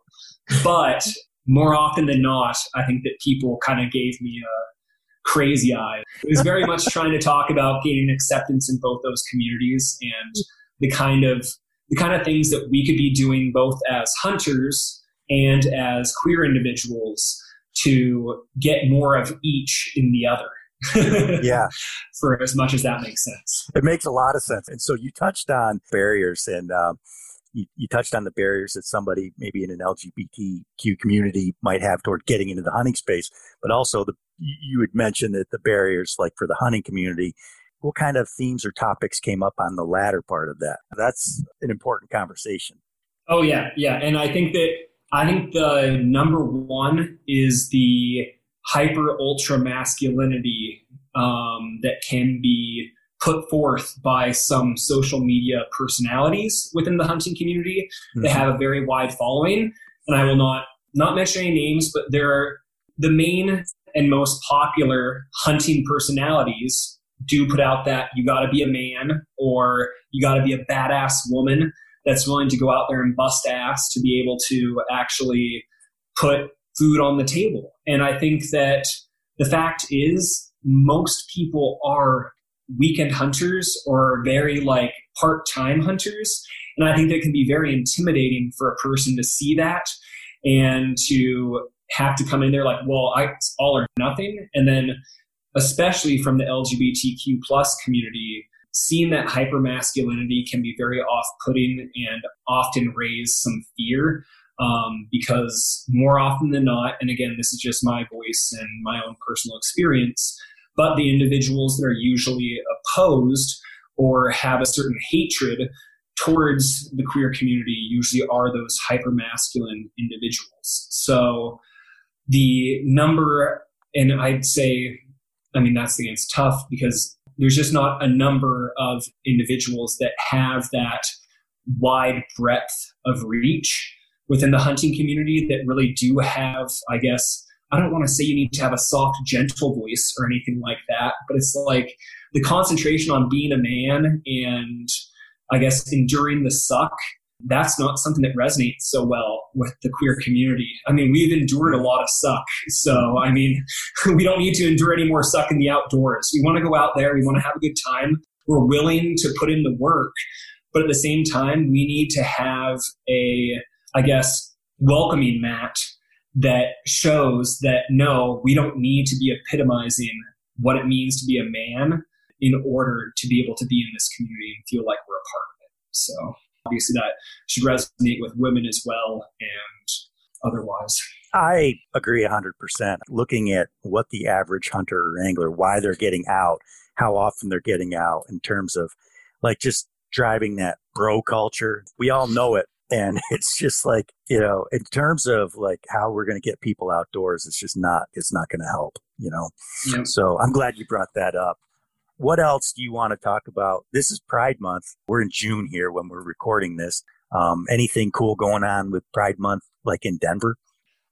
But more often than not, I think that people kind of gave me a crazy eye. It was very much trying to talk about gaining acceptance in both those communities and the kind of the kind of things that we could be doing both as hunters and as queer individuals to get more of each in the other.
yeah.
For as much as that makes sense.
It makes a lot of sense. And so you touched on barriers and um, you, you, touched on the barriers that somebody maybe in an LGBTQ community might have toward getting into the hunting space, but also the you had mentioned that the barriers like for the hunting community what kind of themes or topics came up on the latter part of that? That's an important conversation.
Oh yeah, yeah, and I think that I think the number one is the hyper ultra masculinity um, that can be put forth by some social media personalities within the hunting community mm-hmm. that have a very wide following. And I will not not mention any names, but there are the main and most popular hunting personalities do put out that you got to be a man or you got to be a badass woman that's willing to go out there and bust ass to be able to actually put food on the table. And I think that the fact is, most people are weekend hunters or very like part time hunters. And I think that can be very intimidating for a person to see that and to have to come in there like, well, I, it's all or nothing. And then especially from the LGBTQ plus community, seeing that hypermasculinity can be very off-putting and often raise some fear um, because more often than not, and again, this is just my voice and my own personal experience, but the individuals that are usually opposed or have a certain hatred towards the queer community usually are those hyper masculine individuals. So the number, and I'd say, I mean, that's the thing, it's tough because there's just not a number of individuals that have that wide breadth of reach within the hunting community that really do have, I guess, I don't want to say you need to have a soft, gentle voice or anything like that, but it's like the concentration on being a man and I guess enduring the suck. That's not something that resonates so well with the queer community. I mean, we've endured a lot of suck. So, I mean, we don't need to endure any more suck in the outdoors. We want to go out there. We want to have a good time. We're willing to put in the work. But at the same time, we need to have a, I guess, welcoming mat that shows that no, we don't need to be epitomizing what it means to be a man in order to be able to be in this community and feel like we're a part of it. So obviously that should resonate with women as well and otherwise.
I agree 100%. Looking at what the average hunter or angler, why they're getting out, how often they're getting out in terms of like just driving that bro culture. We all know it. And it's just like, you know, in terms of like how we're going to get people outdoors, it's just not, it's not going to help, you know? Yep. So I'm glad you brought that up. What else do you want to talk about? This is Pride Month. We're in June here when we're recording this. Um, anything cool going on with Pride Month, like in Denver?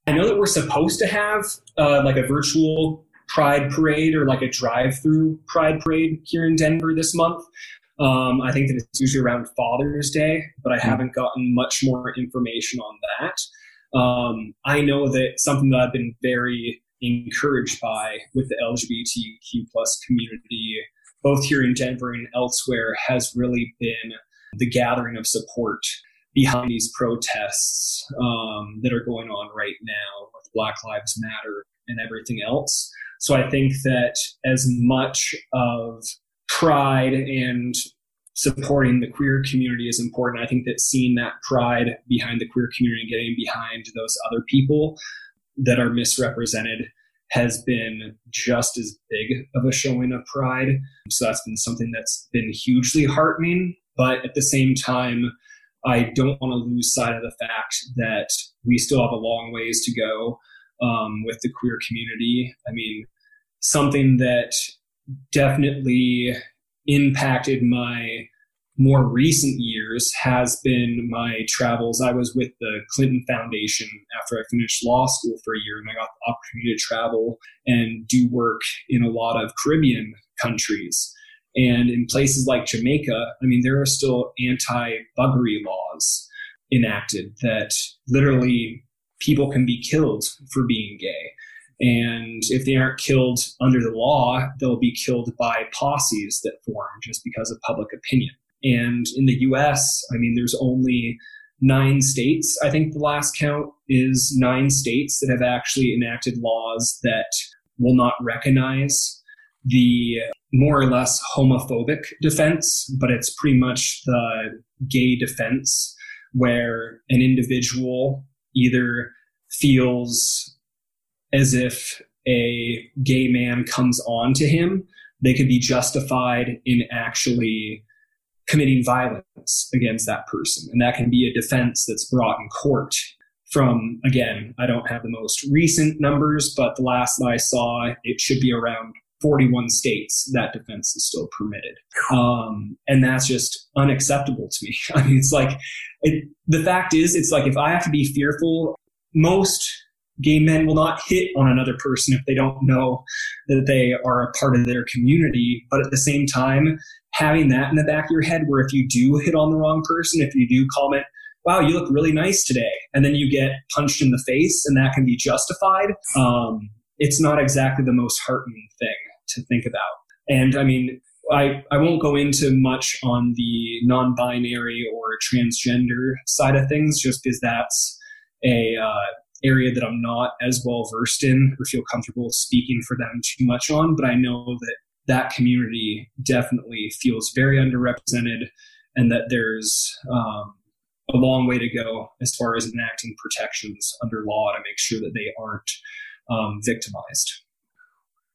I know that we're supposed to have uh, like a virtual Pride parade or like a drive-through Pride parade here in Denver this month. Um, I think that it's usually around Father's Day, but I hmm. haven't gotten much more information on that. Um, I know that something that I've been very encouraged by with the LGBTQ plus community, both here in Denver and elsewhere, has really been the gathering of support behind these protests um, that are going on right now with Black Lives Matter and everything else. So I think that as much of pride and supporting the queer community is important. I think that seeing that pride behind the queer community and getting behind those other people that are misrepresented has been just as big of a showing of pride. So that's been something that's been hugely heartening. But at the same time, I don't want to lose sight of the fact that we still have a long ways to go um, with the queer community. I mean, something that definitely impacted my more recent years has been my travels. I was with the Clinton Foundation after I finished law school for a year, and I got the opportunity to travel and do work in a lot of Caribbean countries. And in places like Jamaica, I mean, there are still anti buggery laws enacted that literally people can be killed for being gay. And if they aren't killed under the law, they'll be killed by posses that form just because of public opinion. And in the US, I mean, there's only nine states. I think the last count is nine states that have actually enacted laws that will not recognize the more or less homophobic defense, but it's pretty much the gay defense where an individual either feels as if a gay man comes on to him, they could be justified in actually committing violence against that person. And that can be a defense that's brought in court from, again, I don't have the most recent numbers, but the last I saw, it should be around 41 states that defense is still permitted. Um, and that's just unacceptable to me. I mean, it's like, it, the fact is, it's like if I have to be fearful, most gay men will not hit on another person if they don't know that they are a part of their community. But at the same time, having that in the back of your head where if you do hit on the wrong person, if you do comment, wow, you look really nice today, and then you get punched in the face and that can be justified, um, it's not exactly the most heartening thing to think about. And I mean, I, I won't go into much on the non binary or transgender side of things just because that's a uh, area that I'm not as well versed in or feel comfortable speaking for them too much on. But I know that that community definitely feels very underrepresented and that there's um, a long way to go as far as enacting protections under law to make sure that they aren't um, victimized.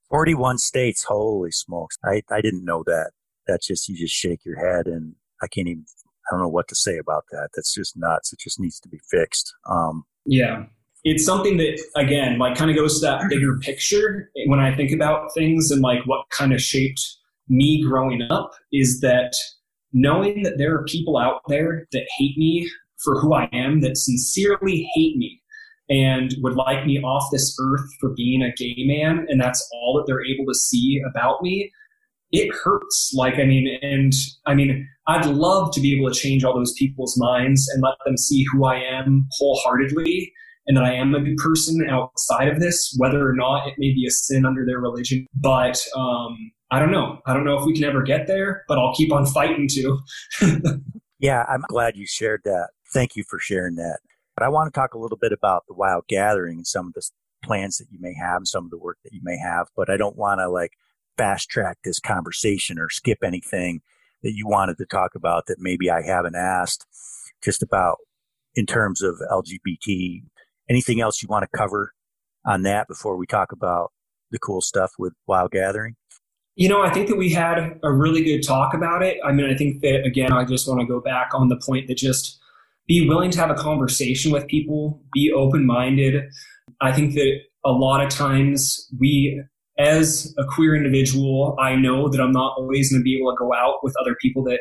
41 states, holy smokes. I, I didn't know that. That's just, you just shake your head and I can't even, I don't know what to say about that. That's just nuts. It just needs to be fixed. Um,
yeah. It's something that, again, like kind of goes to that bigger picture when I think about things and like what kind of shaped me growing up is that knowing that there are people out there that hate me for who I am, that sincerely hate me and would like me off this earth for being a gay man, and that's all that they're able to see about me, it hurts. Like, I mean, and I mean, I'd love to be able to change all those people's minds and let them see who I am wholeheartedly and that I am a good person outside of this, whether or not it may be a sin under their religion. But um, I don't know. I don't know if we can ever get there, but I'll keep on fighting to.
yeah, I'm glad you shared that. Thank you for sharing that. But I want to talk a little bit about the wild gathering and some of the plans that you may have and some of the work that you may have. But I don't want to like fast track this conversation or skip anything that you wanted to talk about that maybe I haven't asked just about in terms of LGBT. Anything else you want to cover on that before we talk about the cool stuff with Wild Gathering?
You know, I think that we had a really good talk about it. I mean, I think that, again, I just want to go back on the point that just be willing to have a conversation with people, be open minded. I think that a lot of times we, as a queer individual, I know that I'm not always going to be able to go out with other people that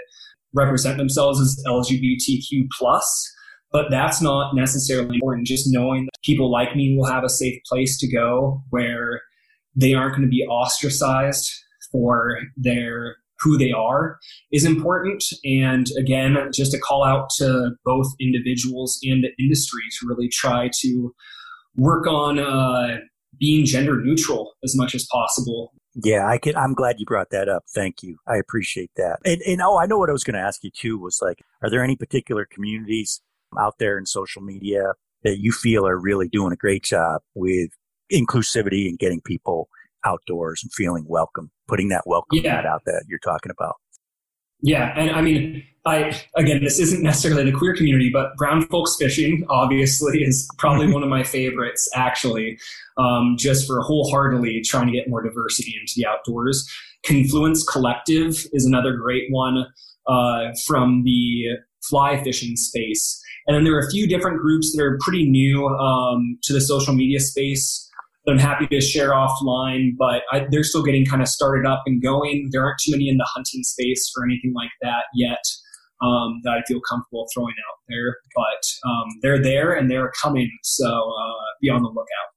represent themselves as LGBTQ plus, but that's not necessarily important. Just knowing that people like me will have a safe place to go where they aren't going to be ostracized for their who they are is important. And again, just a call out to both individuals and the industry to really try to work on uh, being gender neutral as much as possible.
Yeah, I can. I'm glad you brought that up. Thank you. I appreciate that. And, and oh, I know what I was going to ask you too was like, are there any particular communities out there in social media that you feel are really doing a great job with inclusivity and getting people outdoors and feeling welcome, putting that welcome yeah. out that you're talking about.
Yeah, and I mean, I again, this isn't necessarily the queer community, but brown folks fishing obviously is probably one of my favorites. Actually, um, just for wholeheartedly trying to get more diversity into the outdoors. Confluence Collective is another great one uh, from the fly fishing space, and then there are a few different groups that are pretty new um, to the social media space. I'm happy to share offline, but I, they're still getting kind of started up and going. There aren't too many in the hunting space or anything like that yet um, that I feel comfortable throwing out there. But um, they're there and they're coming, so uh, be on the lookout.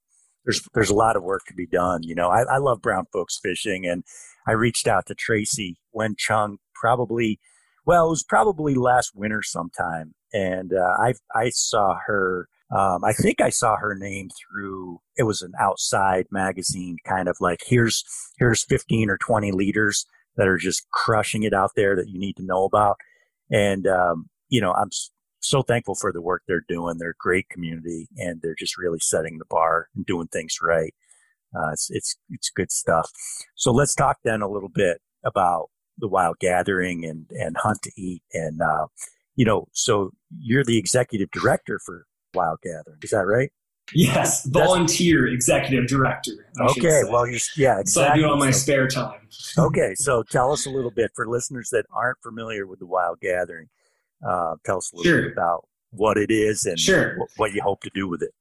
There's there's a lot of work to be done. You know, I, I love brown folks fishing, and I reached out to Tracy Wen Chung probably, well, it was probably last winter sometime, and uh, I I saw her um, I think I saw her name through it was an outside magazine, kind of like here's here's 15 or 20 leaders that are just crushing it out there that you need to know about. And um, you know, I'm so thankful for the work they're doing. They're a great community, and they're just really setting the bar and doing things right. Uh, it's it's it's good stuff. So let's talk then a little bit about the wild gathering and and hunt to eat and uh, you know so you're the executive director for Wild Gathering. Is that right?
Yes, volunteer That's, executive director.
I okay, well, you, yeah, exactly.
So I do on my spare time.
okay, so tell us a little bit for listeners that aren't familiar with the Wild Gathering. Uh, tell us a little sure. bit about what it is and
sure.
what you hope to do with it.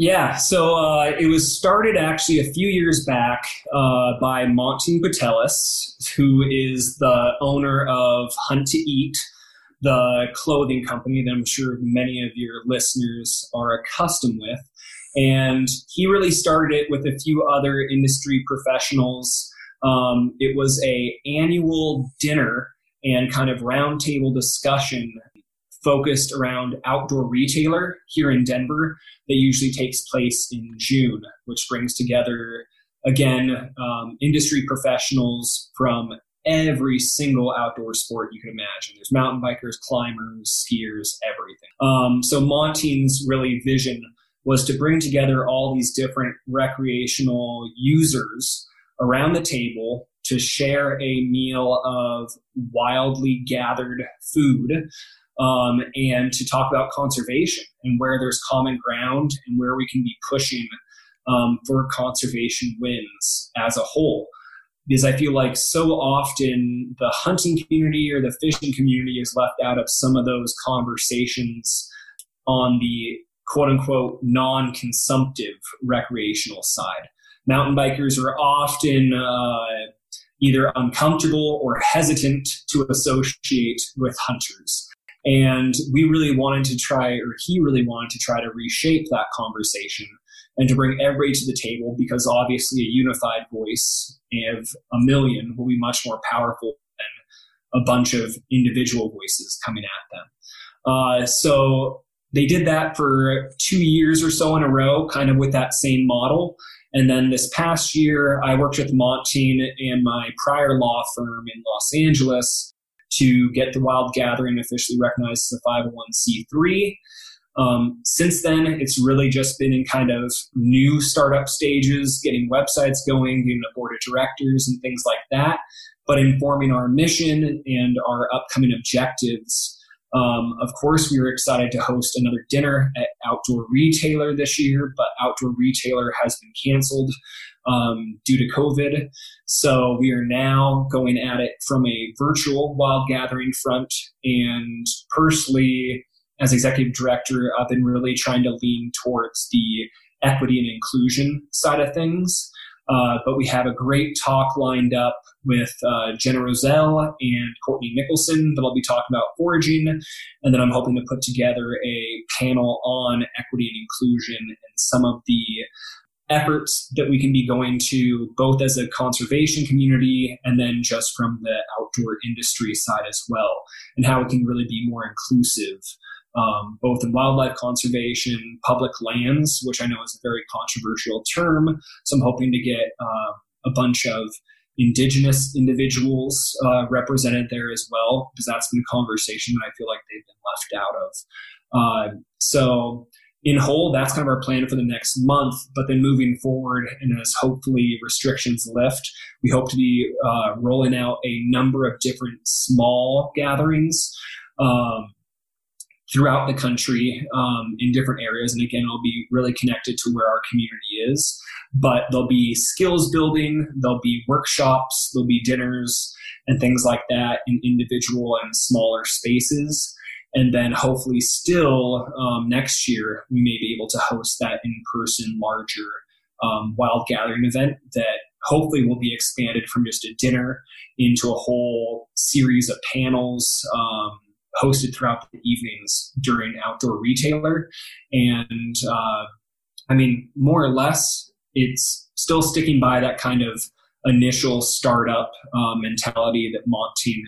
Yeah, so uh, it was started actually a few years back uh, by Monty Patelis, who is the owner of Hunt to Eat, the clothing company that I'm sure many of your listeners are accustomed with. And he really started it with a few other industry professionals. Um, it was a annual dinner and kind of roundtable discussion focused around outdoor retailer here in Denver that usually takes place in June, which brings together again um, industry professionals from every single outdoor sport you can imagine. There's mountain bikers, climbers, skiers, everything. Um, so Montine's really vision was to bring together all these different recreational users around the table to share a meal of wildly gathered food um, and to talk about conservation and where there's common ground and where we can be pushing um, for conservation wins as a whole. Because I feel like so often the hunting community or the fishing community is left out of some of those conversations on the quote unquote non consumptive recreational side. Mountain bikers are often uh, either uncomfortable or hesitant to associate with hunters. And we really wanted to try, or he really wanted to try to reshape that conversation and to bring everybody to the table because obviously a unified voice of a million will be much more powerful than a bunch of individual voices coming at them. Uh, so they did that for two years or so in a row, kind of with that same model. And then this past year, I worked with Montine and my prior law firm in Los Angeles to get the Wild Gathering officially recognized as a 501c3. Um, since then, it's really just been in kind of new startup stages, getting websites going, getting a board of directors, and things like that, but informing our mission and our upcoming objectives um, of course, we were excited to host another dinner at Outdoor Retailer this year, but Outdoor Retailer has been canceled um, due to COVID. So we are now going at it from a virtual wild gathering front. And personally, as executive director, I've been really trying to lean towards the equity and inclusion side of things. Uh, but we have a great talk lined up with uh, Jenna Rozelle and Courtney Nicholson that I'll be talking about foraging. And then I'm hoping to put together a panel on equity and inclusion and some of the efforts that we can be going to both as a conservation community and then just from the outdoor industry side as well, and how it can really be more inclusive um, both in wildlife conservation, public lands, which I know is a very controversial term. So I'm hoping to get uh, a bunch of indigenous individuals uh, represented there as well, because that's been a conversation that I feel like they've been left out of. Uh, so in whole, that's kind of our plan for the next month. But then moving forward, and as hopefully restrictions lift, we hope to be uh, rolling out a number of different small gatherings. Um, throughout the country um, in different areas. And again, it'll be really connected to where our community is. But there'll be skills building, there'll be workshops, there'll be dinners and things like that in individual and smaller spaces. And then hopefully, still um, next year, we may be able to host that in person, larger um, wild gathering event that hopefully will be expanded from just a dinner into a whole series of panels. Um, hosted throughout the evenings during outdoor retailer. And uh, I mean, more or less, it's still sticking by that kind of initial startup uh, mentality that Montine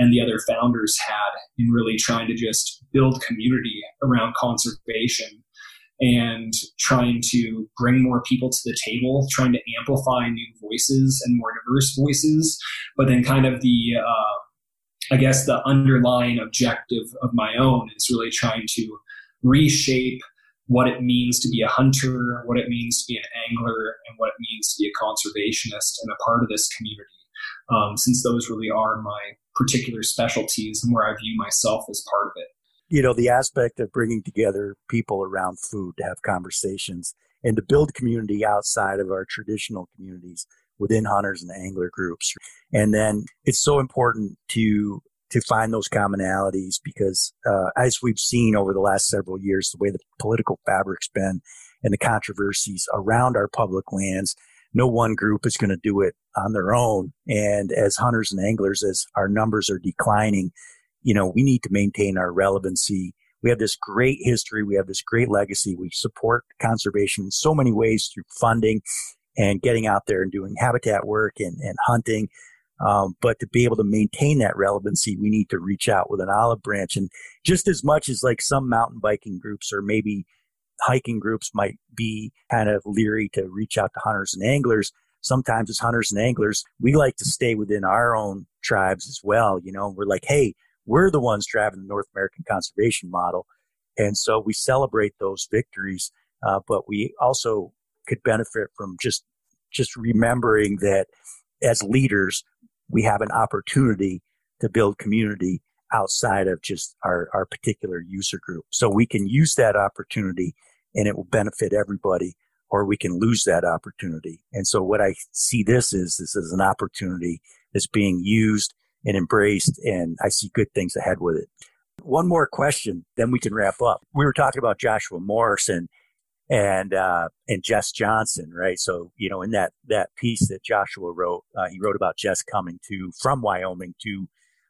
and the other founders had in really trying to just build community around conservation and trying to bring more people to the table, trying to amplify new voices and more diverse voices, but then kind of the uh, I guess the underlying objective of my own is really trying to reshape what it means to be a hunter, what it means to be an angler, and what it means to be a conservationist and a part of this community. Um, since those really are my particular specialties and where I view myself as part of it.
You know, the aspect of bringing together people around food to have conversations and to build community outside of our traditional communities within hunters and angler groups. And then it's so important to to find those commonalities because uh, as we've seen over the last several years, the way the political fabric's been and the controversies around our public lands, no one group is going to do it on their own. And as hunters and anglers, as our numbers are declining, you know, we need to maintain our relevancy. We have this great history. We have this great legacy. We support conservation in so many ways through funding and getting out there and doing habitat work and, and hunting. Um, but to be able to maintain that relevancy, we need to reach out with an olive branch. And just as much as like some mountain biking groups or maybe hiking groups might be kind of leery to reach out to hunters and anglers, sometimes as hunters and anglers, we like to stay within our own tribes as well. You know, we're like, hey, we're the ones driving the North American conservation model. And so we celebrate those victories, uh, but we also could benefit from just just remembering that as leaders, we have an opportunity to build community outside of just our, our particular user group. So we can use that opportunity and it will benefit everybody or we can lose that opportunity. And so what I see this is, this is an opportunity that's being used and embraced and I see good things ahead with it. One more question, then we can wrap up. We were talking about Joshua Morrison and uh, and Jess Johnson, right? So you know, in that that piece that Joshua wrote, uh, he wrote about Jess coming to from Wyoming to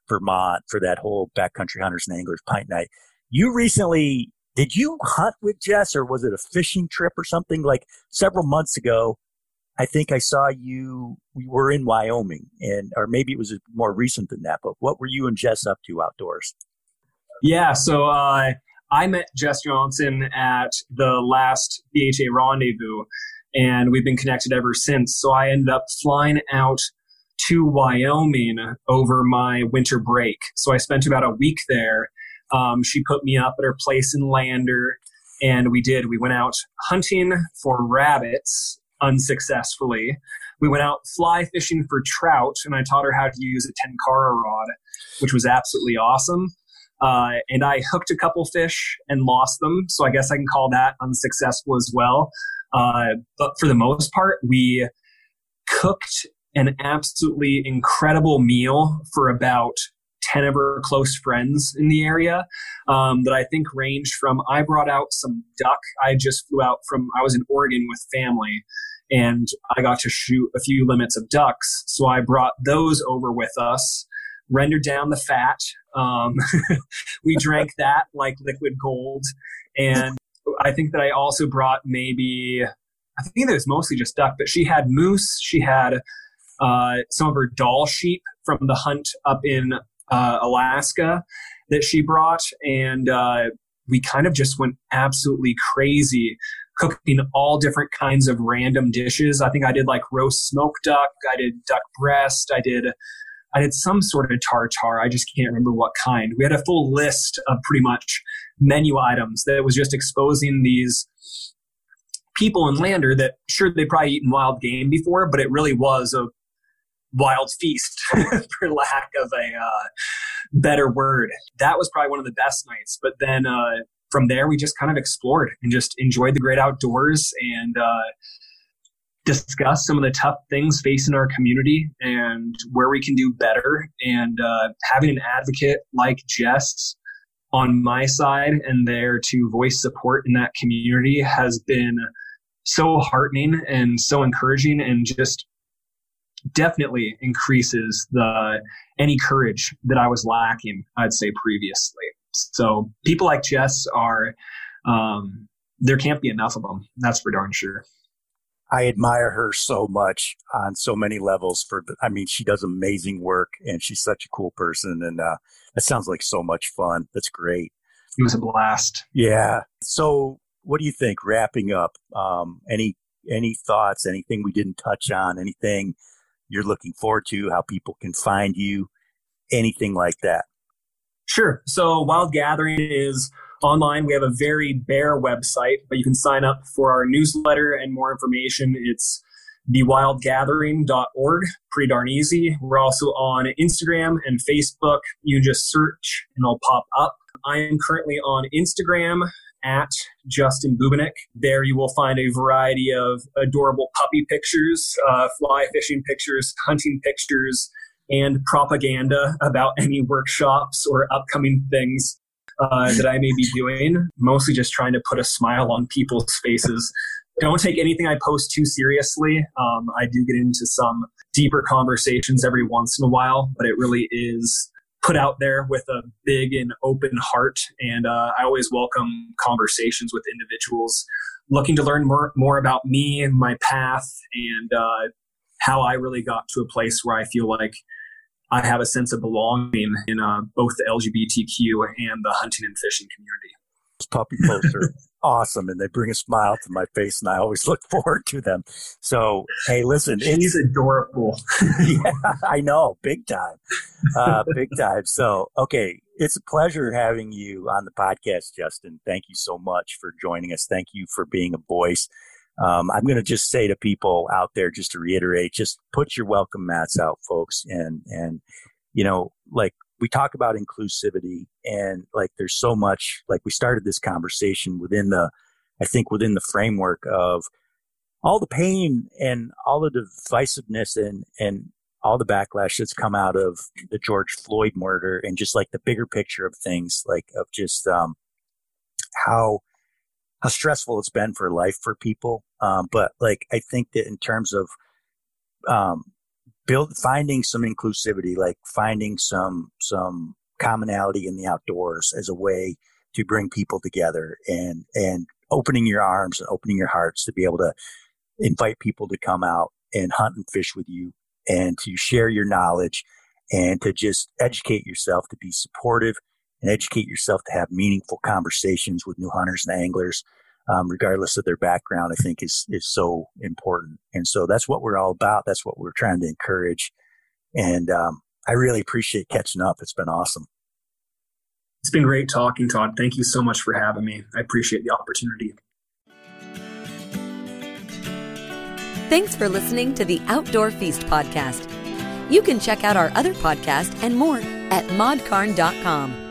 Vermont for that whole backcountry hunters and anglers pint night. You recently did you hunt with Jess, or was it a fishing trip or something? Like several months ago, I think I saw you. We were in Wyoming, and or maybe it was more recent than that. But what were you and Jess up to outdoors?
Yeah, so uh, I met Jess Johnson at the last BHA rendezvous, and we've been connected ever since. So I ended up flying out to Wyoming over my winter break. So I spent about a week there. Um, she put me up at her place in Lander, and we did. We went out hunting for rabbits unsuccessfully. We went out fly fishing for trout, and I taught her how to use a tenkara rod, which was absolutely awesome. Uh, and I hooked a couple fish and lost them. So I guess I can call that unsuccessful as well. Uh, but for the most part, we cooked an absolutely incredible meal for about 10 of our close friends in the area um, that I think ranged from I brought out some duck. I just flew out from, I was in Oregon with family and I got to shoot a few limits of ducks. So I brought those over with us rendered down the fat. Um, we drank that like liquid gold. And I think that I also brought maybe, I think it was mostly just duck, but she had moose. She had uh, some of her Dall sheep from the hunt up in uh, Alaska that she brought. And uh, we kind of just went absolutely crazy cooking all different kinds of random dishes. I think I did like roast smoked duck. I did duck breast. I did I did some sort of tartar. I just can't remember what kind. We had a full list of pretty much menu items that was just exposing these people in Lander that sure they probably eaten wild game before, but it really was a wild feast for lack of a uh, better word. That was probably one of the best nights. But then uh, from there, we just kind of explored and just enjoyed the great outdoors and uh, discuss some of the tough things facing our community and where we can do better. And uh, having an advocate like Jess on my side and there to voice support in that community has been so heartening and so encouraging and just definitely increases the any courage that I was lacking, I'd say previously. So people like Jess are um, there can't be enough of them. That's for darn sure.
I admire her so much on so many levels for the, I mean, she does amazing work and she's such a cool person. And, uh, that sounds like so much fun. That's great.
It was a blast.
Yeah. So what do you think wrapping up? Um, any, any thoughts, anything we didn't touch on, anything you're looking forward to, how people can find you, anything like that?
Sure. So Wild Gathering is online. We have a very bare website, but you can sign up for our newsletter and more information. It's thewildgathering.org. Pretty darn easy. We're also on Instagram and Facebook. You just search and it'll pop up. I am currently on Instagram at Justin Bubenik. There you will find a variety of adorable puppy pictures, uh, fly fishing pictures, hunting pictures, and propaganda about any workshops or upcoming things uh, that I may be doing, mostly just trying to put a smile on people's faces. Don't take anything I post too seriously. Um, I do get into some deeper conversations every once in a while, but it really is put out there with a big and open heart. And uh, I always welcome conversations with individuals looking to learn more, more about me and my path and uh, how I really got to a place where I feel like I have a sense of belonging in uh, both the LGBTQ and the hunting and fishing community.
Puppy posts are awesome, and they bring a smile to my face, and I always look forward to them. So, hey, listen,
she's adorable.
yeah, I know, big time, uh, big time. So, okay, it's a pleasure having you on the podcast, Justin. Thank you so much for joining us. Thank you for being a voice um, I'm going to just say to people out there, just to reiterate, just put your welcome mats out, folks. And, and, you know, like we talk about inclusivity and like there's so much, like we started this conversation within the, I think within the framework of all the pain and all the divisiveness and, and all the backlash that's come out of the George Floyd murder and just like the bigger picture of things, like of just, um, how, how stressful it's been for life for people. Um, but like, I think that in terms of, um, build, finding some inclusivity, like finding some, some commonality in the outdoors as a way to bring people together and, and opening your arms and opening your hearts to be able to invite people to come out and hunt and fish with you and to share your knowledge and to just educate yourself to be supportive and educate yourself to have meaningful conversations with new hunters and anglers, um, regardless of their background, I think is, is so important. And so that's what we're all about. That's what we're trying to encourage. And, um, I really appreciate catching up. It's been awesome.
It's been great talking, Todd. Thank you so much for having me. I appreciate the opportunity.
Thanks for listening to the Outdoor Feast podcast. You can check out our other podcast and more at modcarn.com.